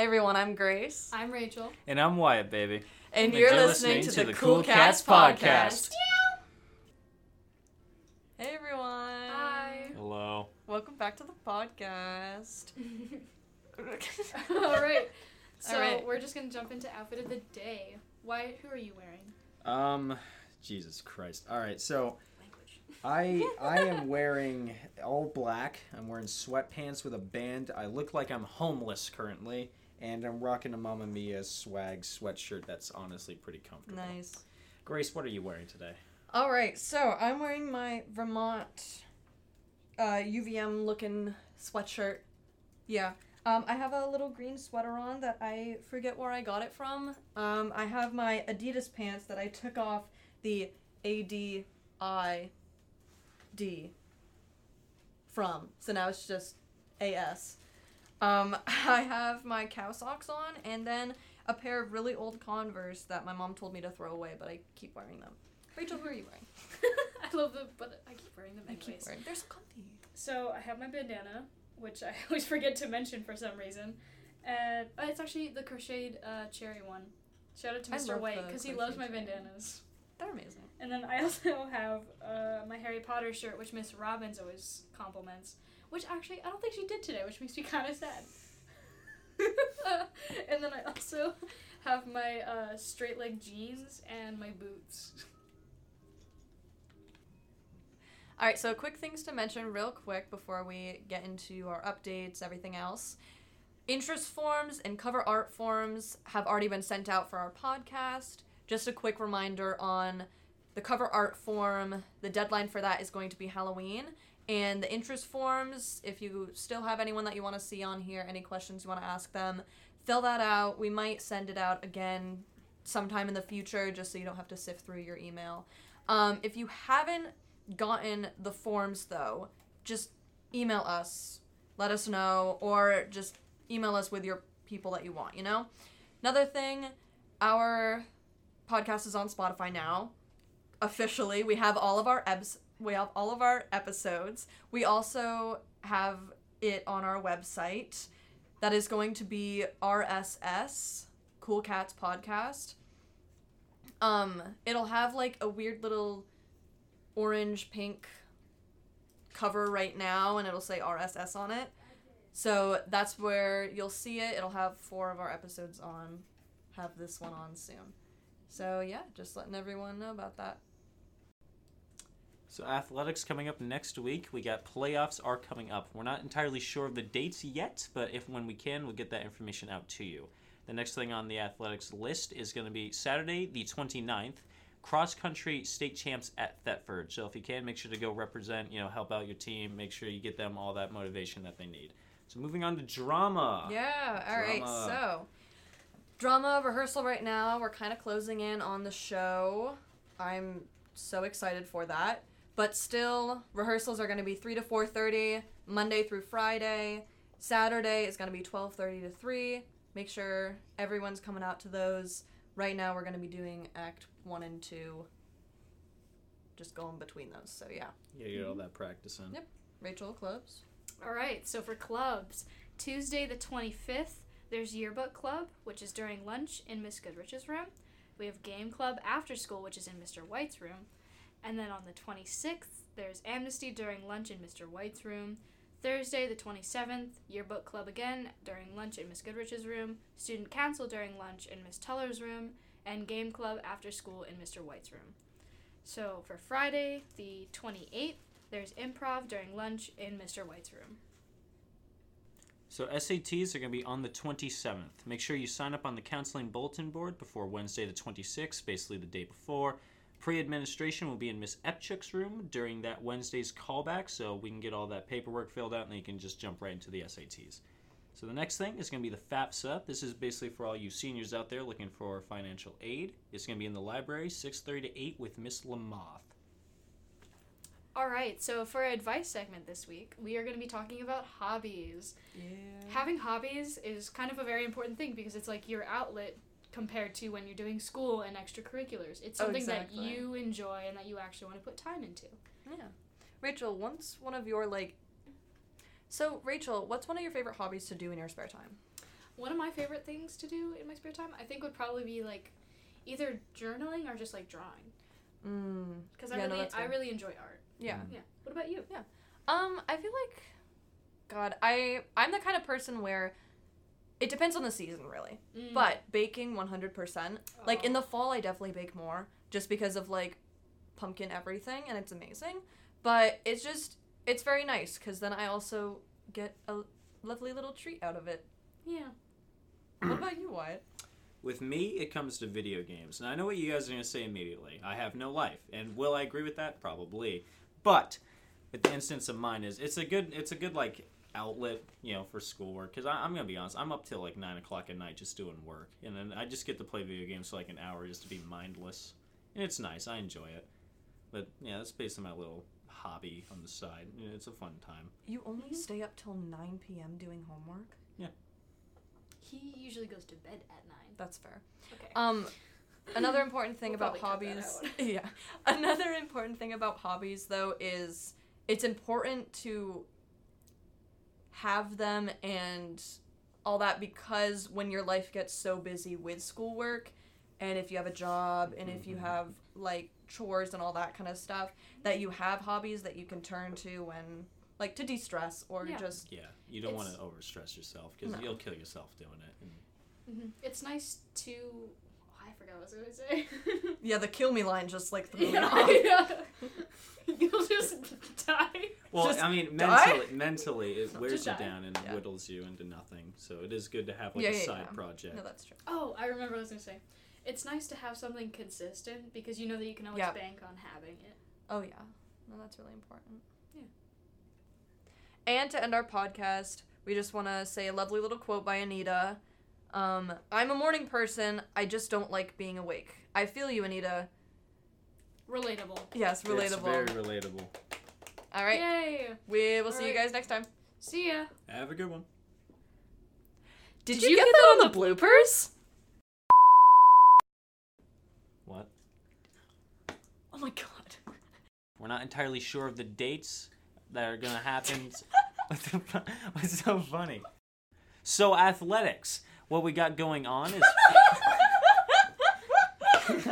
Hey everyone, I'm Grace. I'm Rachel. And I'm Wyatt, baby. And, you're, listening, to, the Kool Kats, Podcast. Hey everyone. Hi. Hello. Welcome back to the podcast. All right. So All right. we're just gonna jump into outfit of the day. Why? Who are you wearing? Um, Jesus Christ. All right, so I I am wearing all black. I'm wearing sweatpants with a band. I look like I'm homeless currently, and I'm rocking a Mamma Mia swag sweatshirt that's honestly pretty comfortable. nice. Grace, what are you wearing today? All right, so I'm wearing my Vermont uh, UVM looking sweatshirt. Yeah. Um, I have a little green sweater on that I forget where I got it from. Um, I have my Adidas pants that I took off the ADID from. So now it's just AS. Um, I have my cow socks on and then a pair of really old Converse that my mom told me to throw away, but I keep wearing them. Rachel, who are you wearing? I love them, but I keep wearing them I anyways. keep wearing. They're so comfy. So I have my bandana, which I always forget to mention for some reason, and uh, it's actually the crocheted uh, cherry one. Shout out to Mr. White because he loves my bandanas. They're amazing. And then I also have uh, my Harry Potter shirt, which Miss Robbins always compliments. Which actually, I don't think she did today, which makes me kind of sad. and then I also have my uh, straight leg jeans and my boots. All right, so quick things to mention real quick before we get into our updates, everything else. Interest forms and cover art forms have already been sent out for our podcast. Just a quick reminder on the cover art form, the deadline for that is going to be Halloween. And the interest forms, if you still have anyone that you want to see on here, any questions you want to ask them, fill that out. We might send it out again sometime in the future just so you don't have to sift through your email. Um, if you haven't gotten the forms though, just email us, let us know, or just email us with your people that you want, you know? Another thing, our podcast is on Spotify now. Officially, we have all of our eps- we have all of our episodes. We also have it on our website. That is going to be RSS, Kool Kats Podcast. Um, it'll have like a weird little orange pink cover right now and it'll say RSS on it. So that's where you'll see it. It'll have four of our episodes on, have this one on soon. So yeah, just letting everyone know about that. So athletics coming up next week. We got playoffs are coming up. We're not entirely sure of the dates yet, but if when we can, we'll get that information out to you. The next thing on the athletics list is going to be Saturday, the 29th, cross country state champs at Thetford. So if you can, make sure to go represent, you know, help out your team, make sure you get them all that motivation that they need. So moving on to drama. Yeah, all right. Drama. So, drama rehearsal right now. We're kind of closing in on the show. I'm so excited for that. But still, rehearsals are going to be 3 to 4:30 Monday through Friday. Saturday is going to be 12:30 to 3. Make sure everyone's coming out to those. Right now we're going to be doing act 1 and 2 just going between those. So, yeah. Yeah, you get all mm-hmm. that practice in. Yep. Rachel clubs. All right, so for clubs, Tuesday the 25th, there's Yearbook Club, which is during lunch in Miss Goodrich's room. We have Game Club after school, which is in Mr. White's room. And then on the 26th, there's Amnesty during lunch in Mr. White's room. Thursday the 27th, Yearbook Club again during lunch in Miss Goodrich's room. Student Council during lunch in Miss Tuller's room. And Game Club after school in Mr. White's room. So for Friday, the 28th, there's improv during lunch in Mr. White's room. So SATs are going to be on the 27th. Make sure you sign up on the counseling bulletin board before Wednesday the 26th, basically the day before. Pre-administration will be in Miss Epchuk's room during that Wednesday's callback, so we can get all that paperwork filled out, and then you can just jump right into the SATs. So the next thing is going to be the FAFSA. This is basically for all you seniors out there looking for financial aid. It's going to be in the library, 6:30 to 8, with Miss Lamoth. All right, so for our advice segment this week, we are going to be talking about hobbies. Yeah. Having hobbies is kind of a very important thing because it's like your outlet compared to when you're doing school and extracurriculars. It's Oh, something exactly. that you enjoy and that you actually want to put time into. Yeah. Rachel, what's one of your like So, Rachel, what's one of your favorite hobbies to do in your spare time? One of my favorite things to do in my spare time, I think, would probably be like either journaling or just like drawing. Mm. Because I no, really, that's I really enjoy art. Yeah. Yeah. What about you? Yeah. Um, I feel like, God, I I'm the kind of person where it depends on the season, really. Mm. But baking 100%. Like in Oh. the fall, I definitely bake more just because of like pumpkin everything, and it's amazing. But it's just it's very nice because then I also get a lovely little treat out of it. yeah. What about you, Wyatt? With me, it comes to video games. And I know what you guys are going to say immediately. I have no life. And will I agree with that? Probably. But with the instance of mine is it's a good it's a good like outlet, you know, for schoolwork. Because I'm going to be honest, I'm up till like 9 o'clock at night just doing work. And then I just get to play video games for like an hour just to be mindless. And it's nice. I enjoy it. But yeah, that's basically my little hobby on the side. You It's a fun time. You only Mhm. stay up till 9 p.m. doing homework? Yeah. He usually goes to bed at nine. That's fair. Okay. Um, another important thing We'll about probably cut that hobbies. yeah. Another important thing about hobbies, though, is it's important to have them and all that because when your life gets so busy with schoolwork and if you have a job and if you Mhm. have like chores and all that kind of stuff that you have hobbies that you can turn to when like to de-stress or Yeah. just Yeah, you don't want It's- to overstress yourself because No. you'll kill yourself doing it. And hmm It's nice to. Oh, I forgot what I was gonna say. yeah the kill me line just like threw me yeah, off. yeah. You'll just die. Well, Just I mean, die? mentally, mentally, it wears Just you die. down and Yeah. whittles you into nothing. So it is good to have like Yeah, a yeah, side yeah. project. no that's true Oh, I remember what I was gonna say. It's nice to have something consistent because you know that you can always Yeah. bank on having it. Oh yeah, no, that's really important. Yeah. And to end our podcast, we just want to say a lovely little quote by Anita. Um, I'm a morning person. I just don't like being awake. I feel you, Anita. Relatable. Yes, relatable. It's relatable. very relatable. All right, Yay! we will see you guys next time. See ya. Have a good one. Did, Did you, you get, get that on the bloopers? What? Oh my god. We're not entirely sure of the dates that are gonna happen. What's so fu- What's so funny? So athletics. What we got going on is